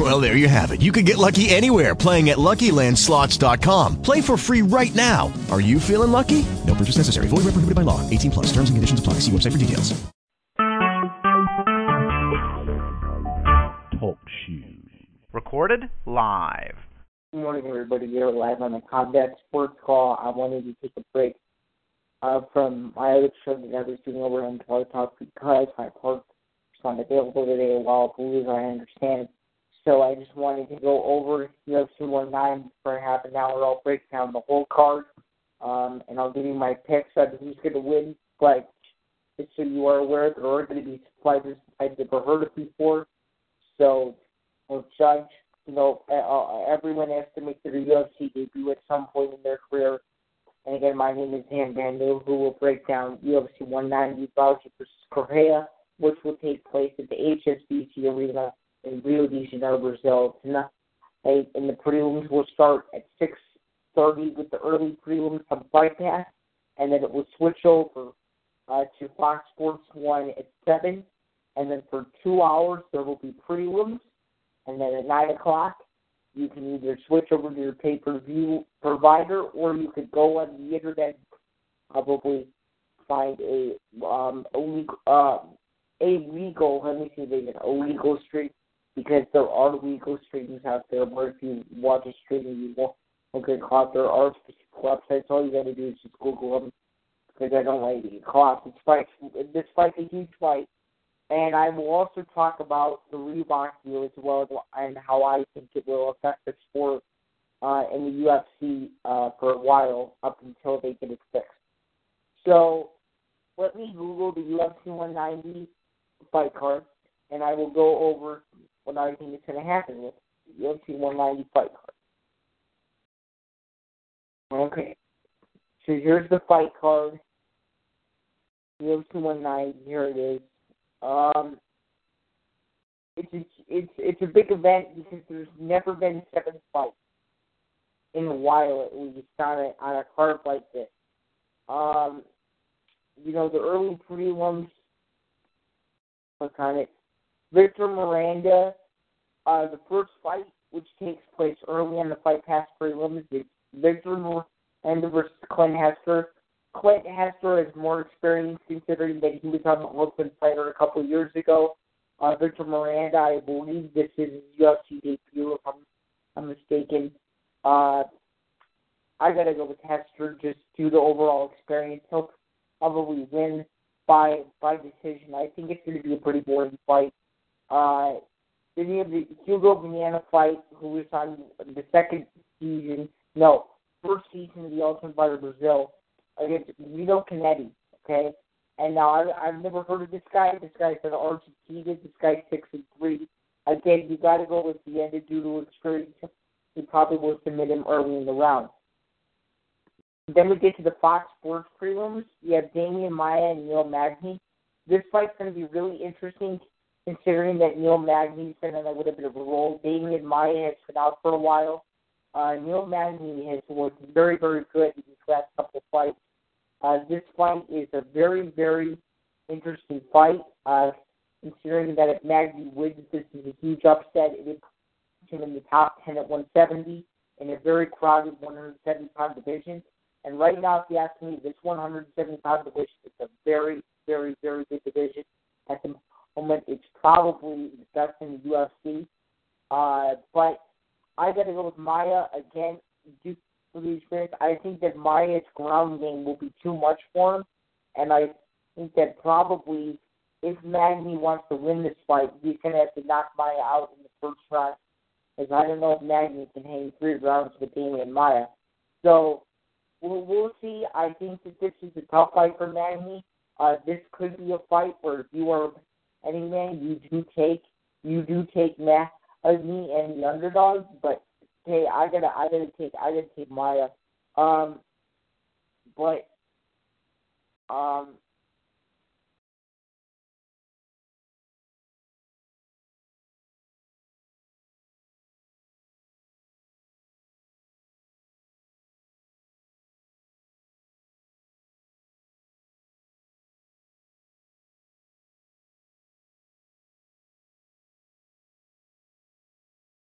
Well, there you have it. You can get lucky anywhere playing at LuckyLandSlots.com. Play for free right now. Are you feeling lucky? No purchase necessary. Void where prohibited by law. 18 plus. Terms and conditions apply. See website for details. Talk shoes. Recorded live. Good morning, everybody. You're live on the Combat Sports Call. I wanted to take a break uh, from my other show that I was doing over on Toy Talk because my part was not available today while Blues, I understand. So I just wanted to go over UFC 19 for half an hour. I'll break down the whole card, um, and I'll give you my picks on who's going to win. But just so you are aware, there are going to be fighters I've never heard of before. So we'll judge you know, uh, everyone has to make their UFC debut at some point in their career. And again, my name is Dan Bando, who will break down UFC 190 Fauci versus Correia, which will take place at the HSBC Arena in Rio de Janeiro, Brazil tonight. And the prelims will start at 6.30 with the early prelims on Fight Pass, and then it will switch over uh, to Fox Sports 1 at 7. And then for two hours, there will be prelims and then at 9 o'clock, you can either switch over to your pay per view provider or you could go on the internet probably find a um a legal uh a legal let me see if they a legal stream because there are legal streams out there where if you watch a stream you won't, get caught. There are specific websites. All you gotta do is just Google them because I don't like to get caught. This fight this fight's a huge fight and I will also talk about the Reebok deal as well and how I think it will affect the sport uh, in the UFC uh, for a while up until they get it fixed. So let me Google the UFC 190 fight card, and I will go over what I think is going to happen with the UFC 190 fight card. Okay. So here's the fight card. UFC 190, here it is. Um, it's a, it's it's a big event because there's never been seven fights in a while at least on a on a card like this. Um, you know the early prelims. What kind of Victor Miranda, uh, the first fight which takes place early in the Fight Pass prelims is Victor Miranda versus Clint Hester. Clint Hester has more experience considering that he was on the Ultimate Fighter a couple years ago. Uh, Victor Miranda, I believe this is his UFC debut, if I'm, I'm mistaken. Uh, I gotta go with Hester just due to overall experience. He'll probably win by by decision. I think it's to be a pretty boring fight. Uh, you have the Hugo Viana fight, who was on the second season, no, first season of the Ultimate Fighter Brazil against Guido Cannetti, okay? And now I, I've never heard of this guy. This guy's an Argentina. This guy's six and three. Again, you got to go with the end due to experience. You probably will submit him early in the round. Then we get to the Fox Sports prelims. You have Demian Maia and Neil Magny. This fight's going to be really interesting considering that Neil Magny's been in a little bit of a role. Demian Maia has been out for a while. Uh, Neil Magny has looked very, very good in these last couple of fights. Uh, this fight is a very, very interesting fight. Uh, considering that if Magny wins, this is a huge upset. It would put him in the top 10 at 170 in a very crowded 170 pound division. And right now, if you ask me, this 170 pound division is a very, very, very good division. At the moment, it's probably the best in the UFC. Uh, but I got to go with Maia again. Due for the experience. I think that Maia's ground game will be too much for him, and I think that probably if Magny wants to win this fight, he's going to have to knock Maia out in the first round. Because I don't know if Magny can hang three rounds with Demian Maia. So we'll, we'll see. I think that this is a tough fight for Magny. Uh, this could be a fight where if you are any man, you do take you do take Magny and the underdog, but hey, I gotta, I gotta take, I gotta take Maia. Um, but, um,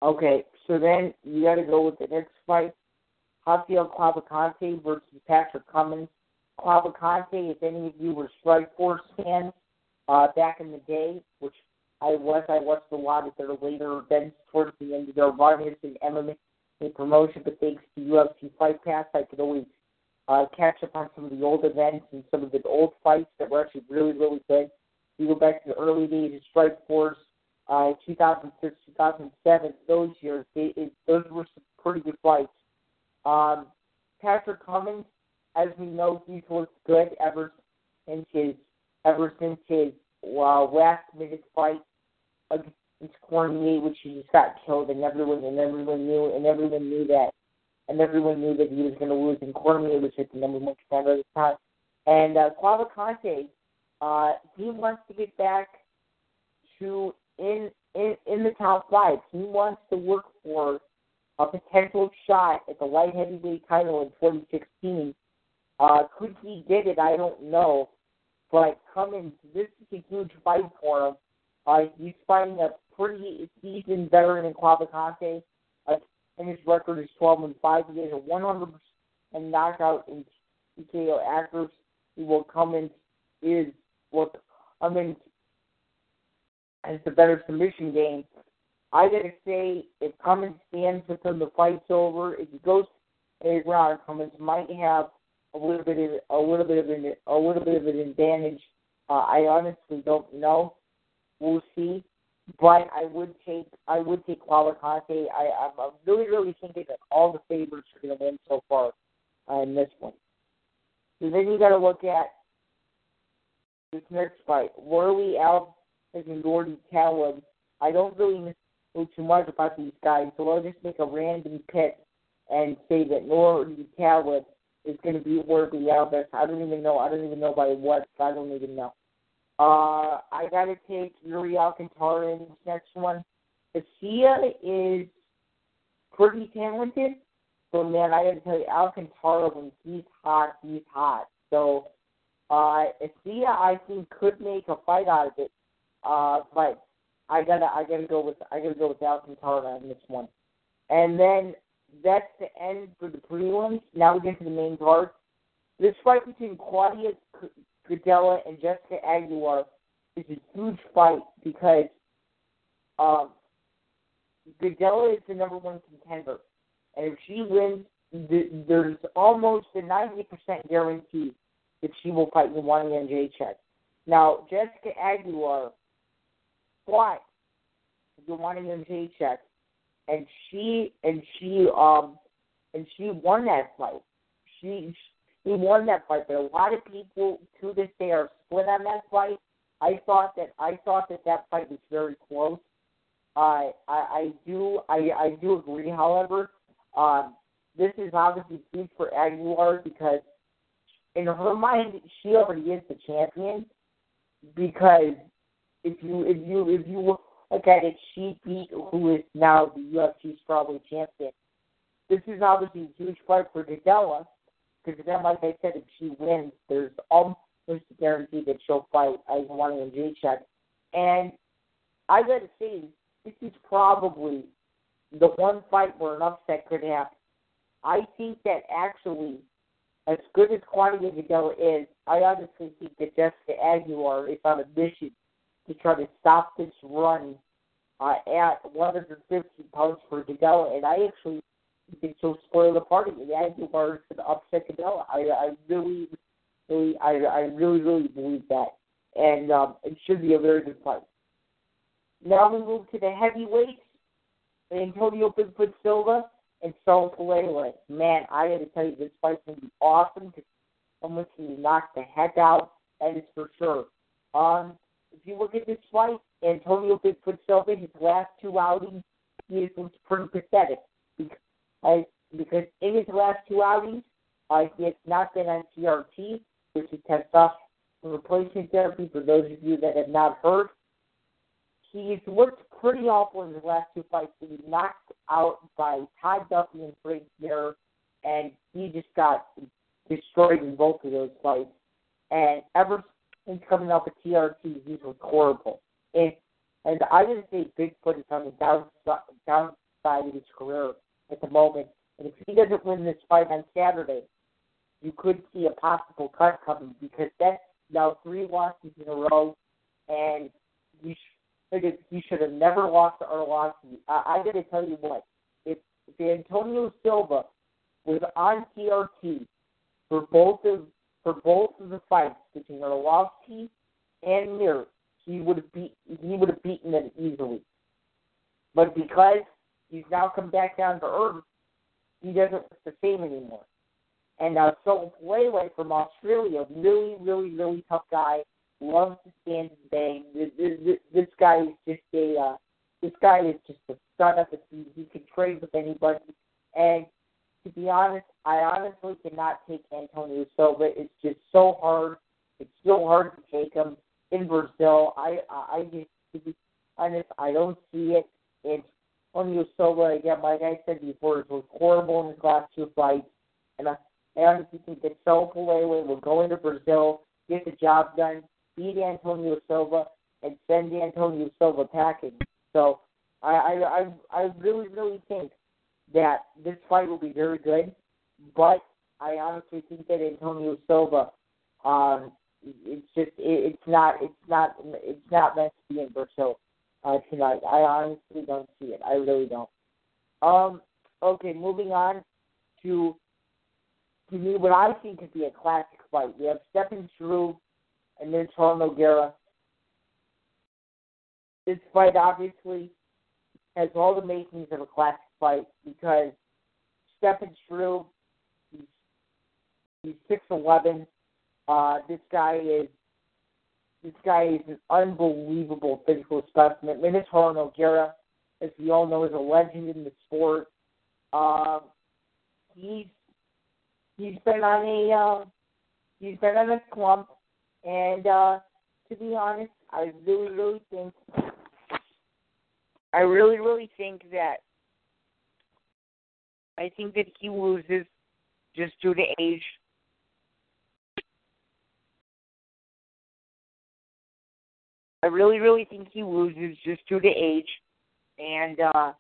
Okay, so then you got to go with the next fight. Rafael Cavalcante versus Patrick Cummins. Cavalcante, if any of you were Strikeforce fans uh, back in the day, which I was, I watched a lot of their later events towards the end of their run as an MMA promotion, but thanks to UFC Fight Pass, I could always uh, catch up on some of the old events and some of the old fights that were actually really, really good. You go back to the early days of Strikeforce, uh, 2006, 2007, those years, it, it, those were some pretty good fights. Um, Patrick Cummins, as we know, he's looked good ever since his ever since his uh, last minute fight against Cormier, which he just got killed, and everyone and everyone knew, and everyone knew that, and everyone knew that he was going to lose, and Cormier was just the number one contender at the time. And uh, Cavalcante, uh, he wants to get back to in in in the top five. He wants to work for a potential shot at the light heavyweight title in 2016. Uh, could he get it? I don't know. But Cummins, this is a huge fight for him. Uh, he's fighting a pretty seasoned veteran in Cavalcante. Uh, and his record is 12 and 5. He has a 100% knockout in TKO accuracy. He will come in is what I mean as the better submission game. I gotta say, if Cummins stands until the fight's over, if he goes a round, Cummins might have a little bit of a little bit of an a little bit of an advantage. Uh, I honestly don't know. We'll see. But I would take I would take Cavalcante. I I'm really really thinking that all the favorites are going to win so far uh, in this one. So then you got to look at this next fight. Warlley Alves and Nordine Taleb. I don't really know too much about these guys, so I'll just make a random pick and say that Nordine Taleb is going to be Warlley Alves. I don't even know. I don't even know by what. I don't even know. Uh, I got to take Yuri Alcantara in this next one. Asia is pretty talented, so man, I got to tell you, Alcantara when he's hot, he's hot. So, uh, Asia I think could make a fight out of it. Uh, but I gotta I gotta go with I gotta go with Alcantara on this one. And then that's the end for the prelims. Now we get to the main card. This fight between Claudia Gadelha and Jessica Aguilar is a huge fight because um, Gadelha is the number one contender, and if she wins, th- there's almost a ninety percent guarantee that she will fight the Joanna Jędrzejczyk. Now Jessica Aguilar fought the Joanna Jędrzejczyk, and she and she um and she won that fight. She he won that fight, but a lot of people to this day are split on that fight. I thought that I thought that that fight was very close. Uh, I I do I I do agree. However, um, this is obviously huge for Aguilar because in her mind she already is the champion. Because if you if you if you look at it, she beat who is now the UFC strawweight champion. This is obviously a huge fight for Gadelha because then, like I said, if she wins, there's almost a guarantee that she'll fight as Joanna Jędrzejczyk. And I gotta say, this is probably the one fight where an upset could happen. I think that actually, as good as Claudia Gadelha is, I honestly think that Jessica Aguilar is on a mission to try to stop this run uh, at 150 pounds for Gadelha, and I actually think she'll spoil the party. The Aguilar is going to upset Gadelha. I, I really, really, I, I really, really believe that, and um, it should be a very good fight. Now we move to the heavyweights. Antonio Bigfoot Silva and Soa Palelei. Man, I got to tell you, this fight's going to be awesome because someone's going to knock the heck out. That is for sure. Um, if you look at this fight, Antonio Bigfoot Silva, his last two outings, he was pretty pathetic. Because, because in his last two outings, uh, he has not been on TRT, which is testosterone replacement therapy. For those of you that have not heard, he's looked pretty awful in his last two fights. He was knocked out by Todd Duffy and Frank Mir, and he just got destroyed in both of those fights. And ever since coming off of TRT, he's looked horrible. And and I didn't say Bigfoot is on the down down side of his career at the moment. And if he doesn't win this fight on Saturday, you could see a possible cut coming because that's now three losses in a row, and you should he should have never lost to Arlovsky. I, I got to tell you what, if, if Antonio Silva was on TRT for both of for both of the fights between Arlovsky and Mir, he would have beat he would have beaten them easily. But because he's now come back down to earth, he doesn't look the same anymore. And uh, Soa Palelei from Australia, really, really, really tough guy, loves to stand and bang. This, this, this guy is just a uh, this guy is just a son of a he, he can trade with anybody. And to be honest, I honestly cannot take Antonio Silva. It's just so hard. It's so hard to take him in Brazil. I I just to be honest, I don't see it. And Antonio Silva again, like I said before, it was horrible in his last two fights. And I, I honestly think that Soa Palelei will go into Brazil, get the job done, beat Antonio Silva, and send Antonio Silva packing. So I I I, I really really think that this fight will be very good, but I honestly think that Antonio Silva, um, it's just it, it's not it's not it's not meant to be in Brazil uh, tonight. I honestly don't see it. I really don't. Um. Okay, moving on to to me what I think could be a classic fight. We have Stefan Struve and then Charles Nogueira. This fight obviously has all the makings of a classic fight because Stefan Struve, he's he's six eleven. Uh, this guy is this guy is an unbelievable physical specimen. Menes Nogueira, as we all know, is a legend in the sport. Uh, he's he's been on a uh, he's been on a slump, and uh, to be honest, I really really think I really really think that I think that he loses just due to age. I really, really think he loses just due to age. And uh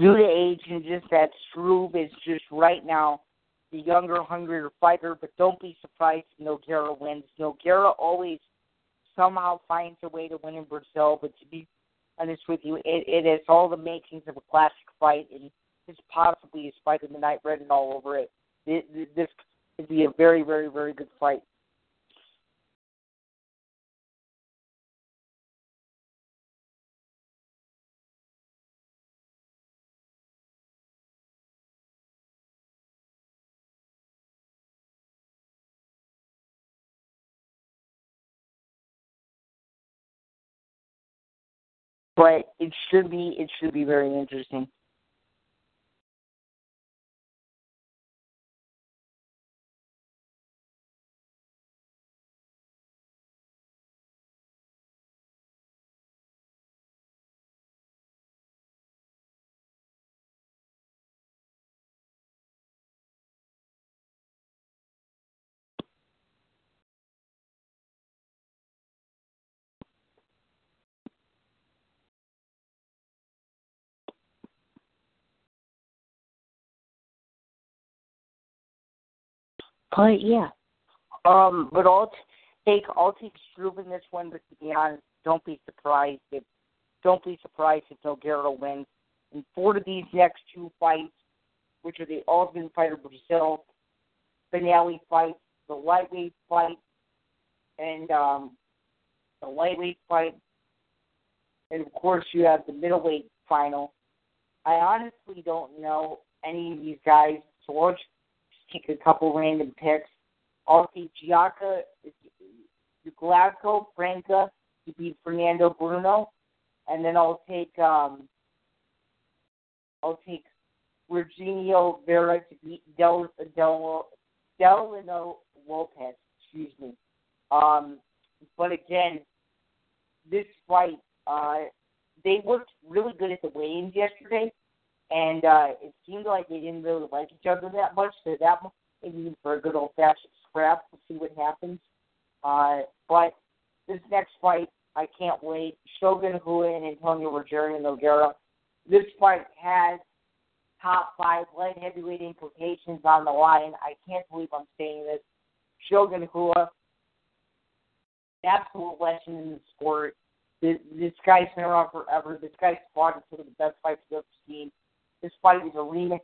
due to age and just that Struve is just right now the younger, hungrier fighter. But don't be surprised if Nogueira wins. Nogueira always somehow finds a way to win in Brazil. But to be honest with you, it, it has all the makings of a classic fight, and this possibly is fight of the night written all over it this could be a very, very, very good fight. But it should be it should be very interesting. But yeah, um, but I'll take I'll take Struve in this one. But to be honest, don't be surprised if don't be surprised if Nogueira wins. And four of these next two fights, which are the Ultimate Fighter Brazil finale fight, the lightweight fight, and um, the lightweight fight, and of course you have the middleweight final. I honestly don't know any of these guys, I'll take a couple random picks. I'll take Gianca Glasgow Franca to beat Fernando Bruno, and then I'll take um, I'll take Virginio Vera to beat Del Del Delano Lopez. Excuse me. Um, but again, this fight, uh, they looked really good at the weigh-ins yesterday, and uh, it seemed like they didn't really like each other that much. So that maybe for a good old-fashioned scrap, we'll see what happens. Uh, but this next fight, I can't wait. Shogun Rua and Antonio Rogério Nogueira. This fight has top five light heavyweight implications on the line. I can't believe I'm saying this. Shogun Rua, absolute legend in the sport. This, this guy's been around forever. This guy's fought in some of the best fights we've ever seen. This fight is a rematch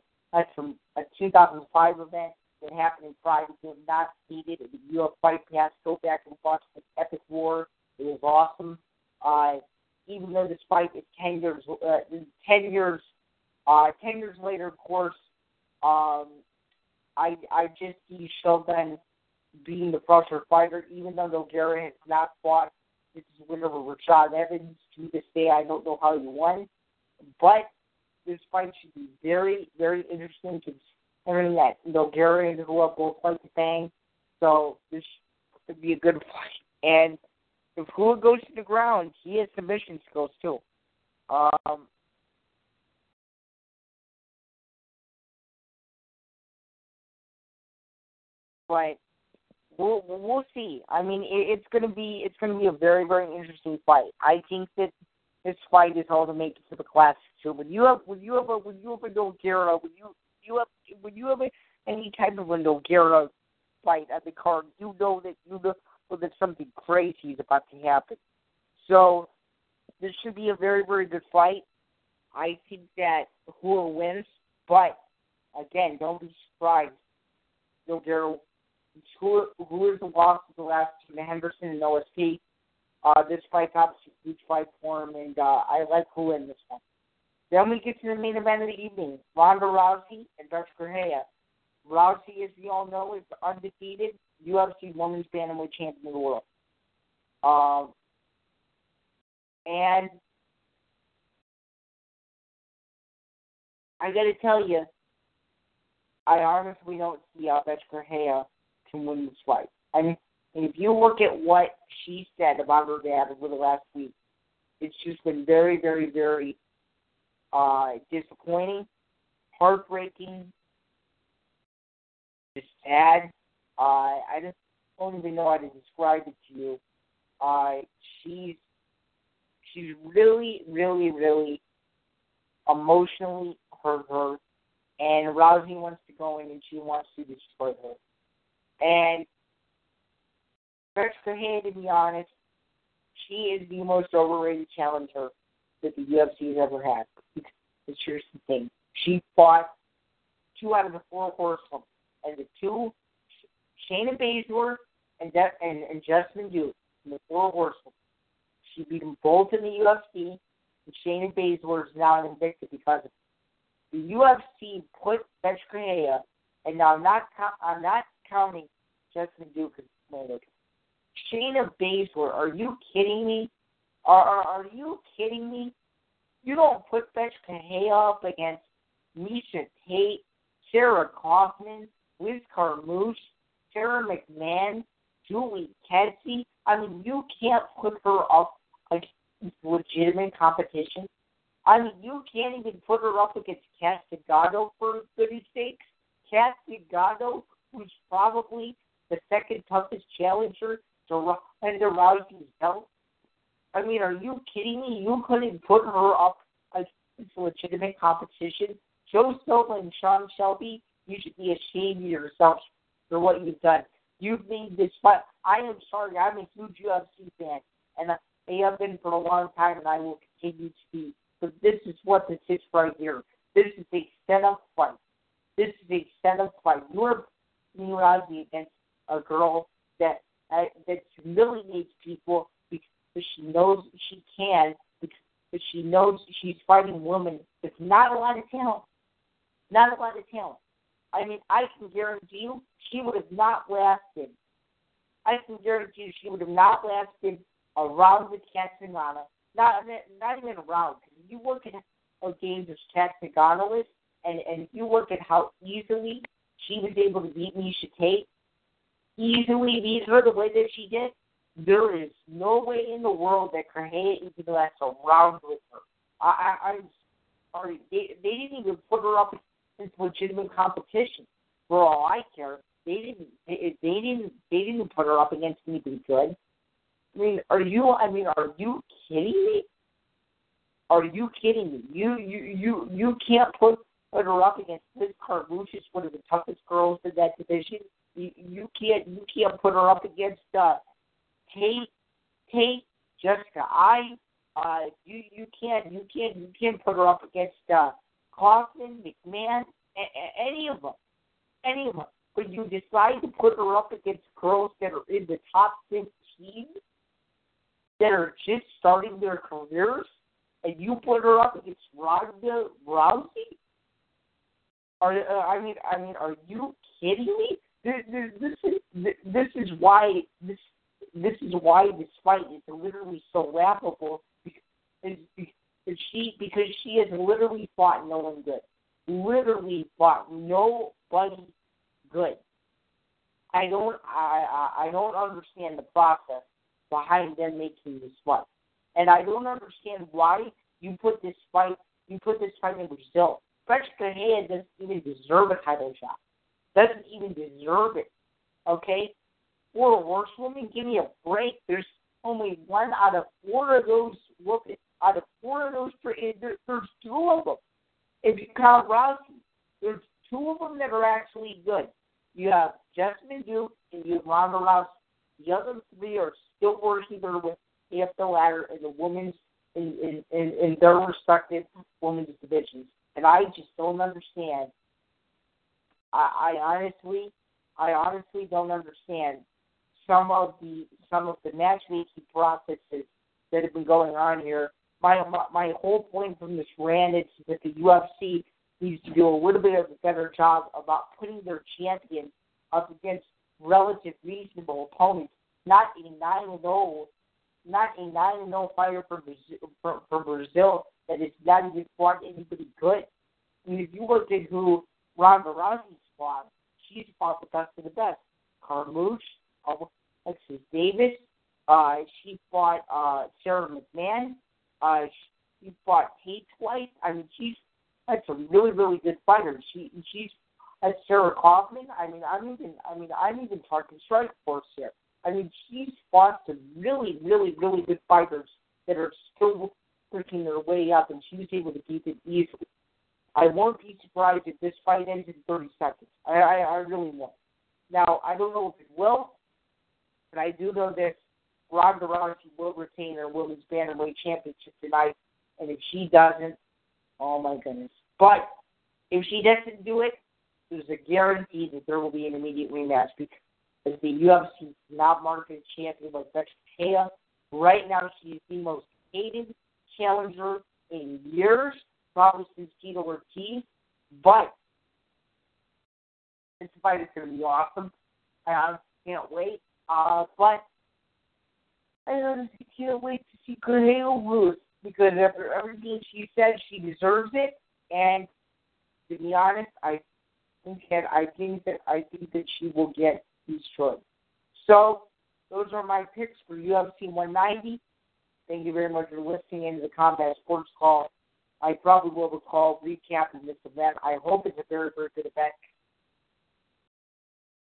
from a 2005 event that happened in. It was not seeded. It was UFC Fight Pass. Go back and watch the Epic War. It was awesome. Uh, even though this fight is 10 years, uh, 10 years, uh, 10 years later, of course, um, I, I just see Shogun being the fresher fighter, even though Nogueira has not fought this is winner over Rashad Evans. To this day, I don't know how he won, but this fight should be very, very interesting considering that Nogueira and Rua both like to bang. So this should be a good fight. And if Rua goes to the ground, he has submission skills too. Um, but we'll we'll see. I mean, it, it's gonna be it's gonna be a very very interesting fight. I think that this fight is all to make it to the classic too. Would you have would you have a would you have a Nogueira? Would you you have would you have a, any type of a Nogueira fight at the card? You know that you know that something crazy is about to happen. So this should be a very very good fight. I think that Rua wins, but again, don't be surprised. Nogueira who who is the loss of the last two Henderson and OSP. Uh, this obviously a huge fight for him, and uh, I like who in this one. Then we get to the main event of the evening: Ronda Rousey and Bethe Correia. Rousey, as we all know, is the undefeated UFC Women's Bantamweight Champion of the world. Um, and I got to tell you, I honestly don't see how Bethe Correia can win this fight. I mean, and if you look at what she said about her dad over the last week, it's just been very, very, very uh, disappointing, heartbreaking, just sad. Uh, I just don't even know how to describe it to you. Uh, she's she's really, really, really emotionally hurt her, and Rousey wants to go in and she wants to destroy her. And Bethe Correia, to be honest, she is the most overrated challenger that the UFC has ever had. It's here's the thing. She fought two out of the four horsemen. And the two, Shayna Baszler and, De- and, and Jessamyn Duke, the four horsemen. She beat them both in the UFC, and Shayna Baszler is now an Invicta because of it. The UFC put Correia, and now I'm not, I'm not counting Jessamyn Duke as Atlantic. Shayna Baszler, are you kidding me? Are, are, are you kidding me? You don't put Bethe Correia up against Miesha Tate, Sarah Kaufman, Liz Carmouche, Sarah McMann, Julie Kedzie. I mean, you can't put her up against legitimate competition. I mean, you can't even put her up against Cat Zingano for goodness sakes. Cat Zingano, who's probably the second toughest challenger to Ronda Rousey's belt. I mean, are you kidding me? You couldn't put her up against legitimate competition. Joe Silva and Sean Shelby, you should be ashamed of yourself for what you've done. You've made this fight. I am sorry. I'm a huge UFC fan, and I have been for a long time, and I will continue to be. But this is what this is right here. This is a setup fight. This is a setup fight. You're Rousey against a girl that uh, that humiliates people because she knows she can, because she knows she's fighting women with not a lot of talent, not a lot of talent. I mean, I can guarantee you she would have not lasted. I can guarantee you she would have not lasted around the Cat Zingano. Not not even around. You look at how dangerous Cat Zingano is, and and you look at how easily she was able to beat Miesha Tate, easily beat her the way that she did, there is no way in the world that Correia even last around with her. I, I, I'm sorry. They, they didn't even put her up against legitimate competition. For all I care, they didn't. They, didn't. They didn't put her up against anybody good. I mean, are you? I mean, are you kidding me? Are you kidding me? You you you you can't put put her up against Liz Carmouche, one of the toughest girls in that division. You can't you can't put her up against uh, Tate Tate Jessica I. Uh, you you can't you can't you can't put her up against uh, Kaufman McMann a, a, any of them any of them. But you decide to put her up against girls that are in the top fifteen that are just starting their careers and you put her up against Ronda Rousey? Are uh, I mean I mean are you kidding me? This, this, is this is why this this is why this fight is literally so laughable because, she because she has literally fought no one good, literally fought nobody good. I don't I I don't understand the process behind them making this fight. And I don't understand why you put this fight you put this fight in Brazil. French Correia doesn't even deserve a title shot. Doesn't even deserve it. Okay? Or a horsewoman, give me a break. There's only one out of four of those women, out of four of those three there's two of them. If you count Rousey, there's two of them that are actually good. You have Jessamyn Duke and you have Ronda Rousey. The other three are still working their way up the ladder in the women's in, in, in, in their respective women's divisions. And I just don't understand. I, I honestly I honestly don't understand some of the some of the matchmaking processes that have been going on here. My my, whole point from this rant is that the UFC needs to do a little bit of a better job about putting their champions up against relative reasonable opponents, not a nine and zero not a nine and zero fighter for Brazil, for, for Brazil that is not even fought anybody good. I mean, if you look at who Ronda Rousey fought, she's fought the best of the best. Carmouche, Alexis Davis, uh, she fought uh, Sarah McMann. Uh, she fought Tate twice. I mean, she's that's a really, really good fighter. She she's that's Sarah Kaufman. I mean, I'm even I mean I'm even talking strike force here. I mean, she's fought some really, really, really good fighters that are still working their way up, and she was able to keep it easily. I won't be surprised if this fight ends in 30 seconds. I, I, I really won't. Now, I don't know if it will, but I do know this. Ronda Rousey will retain her women's bantamweight championship tonight, and if she doesn't, oh my goodness. But if she doesn't do it, there's a guarantee that there will be an immediate rematch because is the UFC not marketed champion like Becky Taya. Right now, she is the most hated challenger in years, probably since Tito Ortiz. But this fight is going to be awesome. I honestly can't wait. Uh, but I honestly can't wait to see Correia lose because after everything she said, she deserves it. And to be honest, I think that I think that I think that she will get destroyed. So those are my picks for UFC 190. Thank you very much for listening in to the Combat Sports Call. I probably will recall recapping this event. I hope it's a very, very good event.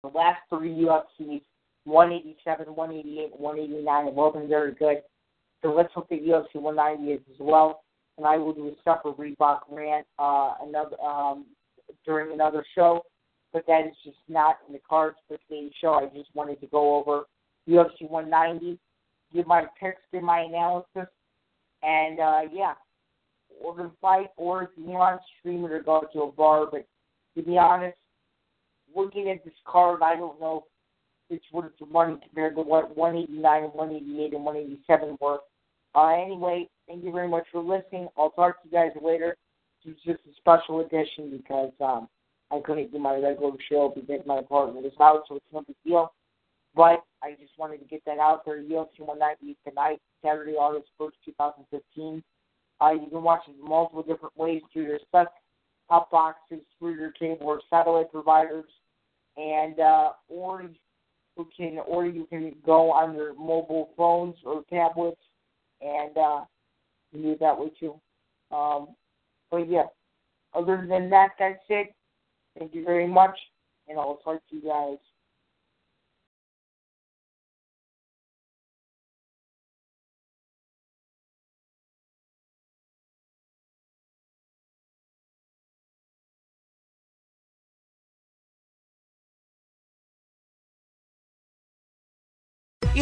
The last three UFCs, 187, 188, 189, have all been very good. So let's hope that UFC 190 is as well. And I will do a separate Reebok rant uh, another um, during another show but that is just not in the cards for today's show. I just wanted to go over UFC 190, give my picks, give my analysis, and uh, yeah, we're gonna fight, or if you want, to stream it or go to a bar. But to be honest, looking at this card, I don't know if it's worth the money compared to what 189 and 188 and 187 were. Uh, anyway, thank you very much for listening. I'll talk to you guys later. Is just a special edition because um, I couldn't do my regular show because my apartment was out, so it's no big deal. But I just wanted to get that out there. UFC 190 tonight, Saturday, August 1st, 2015. Uh, you can watch it multiple different ways through your set top boxes, through your cable or satellite providers, and uh, or you can, or you can go on your mobile phones or tablets and uh, you do that with you. Um, but yeah, other than that, that's it. Thank you very much, and I'll talk to you guys.